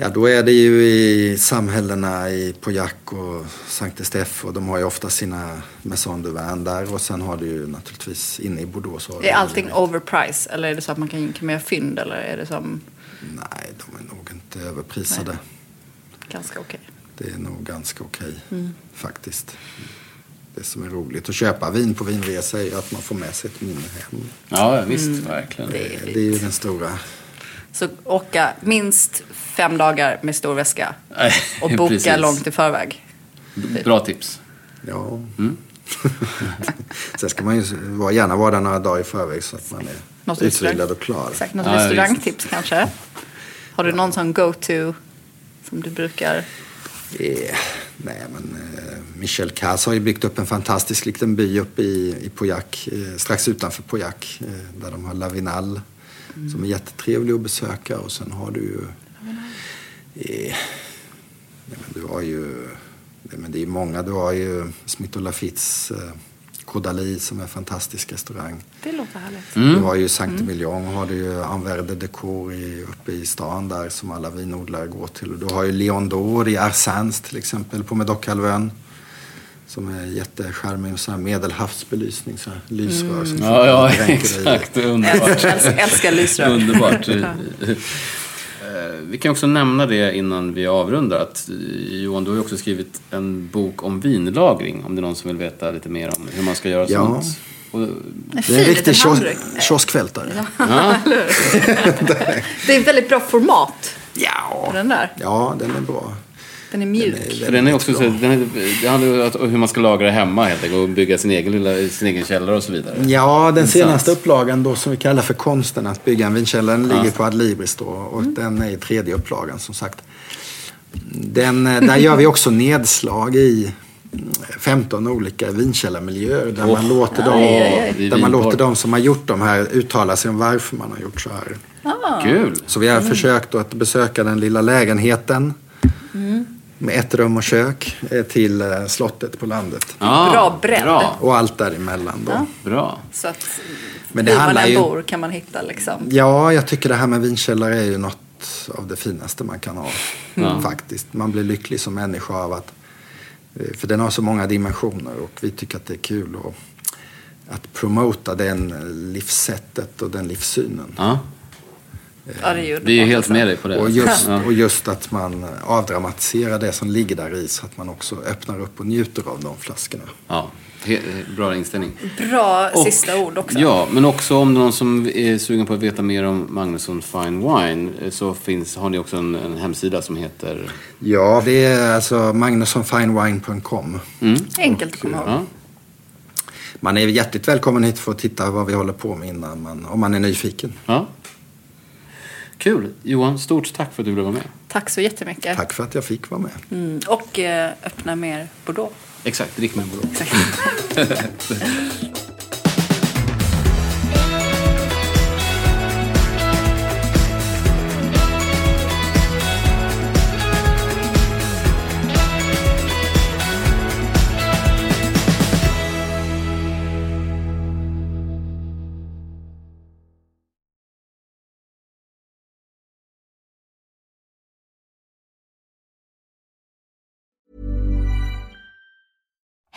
Ja, då är det ju i samhällena i Pauillac och Saint Estèphe och de har ju ofta sina Maison du Vin där och sen har du ju naturligtvis inne i Bordeaux så Är allting ju- overprice? Eller är det så att man kan, kan man göra fynd? Eller är det som Nej, de är nog inte överprisade. ganska okej? Det är nog ganska okej Mm. faktiskt. Det som är roligt att köpa vin på vinresa är ju att man får med sig ett minne hem. Ja, visst. Verkligen. Mm. Det är Det är ju den stora. Så åka minst fem dagar med stor väska och boka långt i förväg. Bra tips. Ja. Mm. Sen ska man ju gärna vara där några dagar i förväg så att man är Något utvilad och klar. Exakt, något Ja, restaurangtips kanske? Har du någon sån go-to som du brukar? Eh, nej, men eh, Michel Cass har ju byggt upp en fantastisk liten by uppe i, i Pauillac, eh, strax utanför Pauillac, eh, där de har Lavinal som är jättetrevlig att besöka. Och sen har du ju... Eh, nej, men du har ju... Nej, men det är många. Du har ju Smith Lafittes eh, Caudalie som är en fantastisk restaurang. Det låter härligt. Mm. Du har ju Saint-Emilion, har du ju Anvers de Décor i, uppe i stan där som alla vinodlare går till. Du har ju Leon d'Or i Arsens till exempel på Medochalvön. Som är jättecharmig och så här medelhavsbelysning, så här lysrör som Ja, ja, exakt. Underbart. Älskar, älskar lysrör. Underbart. Eh, Vi kan också nämna det innan vi avrundar att eh, Johan, du har ju också skrivit en bok om vinlagring. Om det är någon som vill veta lite mer om hur man ska göra Ja. sånt. Och, En Det är en riktig kios- kioskvältare. Det är ett väldigt bra format Ja. den där. ja, den är bra. Den är mjuk. för den är också så, den är, det handlar ju om hur man ska lagra hemma helt enkelt. Och bygga sin egen, lilla, sin egen källare och så vidare. Ja, den senaste upplagan då som vi kallar för konsten att bygga en vinkällare den ligger på Adlibris då och den är i tredje upplagan som sagt. Den, eh, där gör vi också nedslag i mm, 15 olika vinkällarmiljöer där man, Åh. låter, dem, Aj, aj, aj. Där man låter de som har gjort de här uttala sig om varför man har gjort så här. Kul! Så vi har försökt då att besöka den lilla lägenheten med ett rum och kök eh, till eh, slottet på landet. Ja, Bra bredd. Bra. Och allt däremellan då. bra. Så att Men det hur man än ju- bor kan man hitta liksom. Ja, jag tycker det här med vinkällare är ju något av det finaste man kan ha. Faktiskt. Man blir lycklig som människa av att... eh, För den har så många dimensioner och vi tycker att det är kul att, att promota den livssättet och den livssynen. Ja. Ja, det är Vi är helt med dig på det. Och just, och just att man avdramatiserar det som ligger där i så att man också öppnar upp och njuter av de flaskorna. Ja, bra inställning. Bra Och- sista ord också. Ja, men också om någon som är sugen på att veta mer om Magnusson Fine Wine eh, så finns, har ni också en, en hemsida som heter... Ja, det är alltså magnussonfinewine.com. Enkelt att komma ihåg. Ja, Man är hjärtligt välkommen hit för att titta vad vi håller på med innan man, om man är nyfiken. ja. Kul. Johan, stort tack för att du ville vara med. Tack så jättemycket. Tack för att jag fick vara med. Mm. Och eh, öppna mer Bordeaux. Exakt, drick med Bordeaux.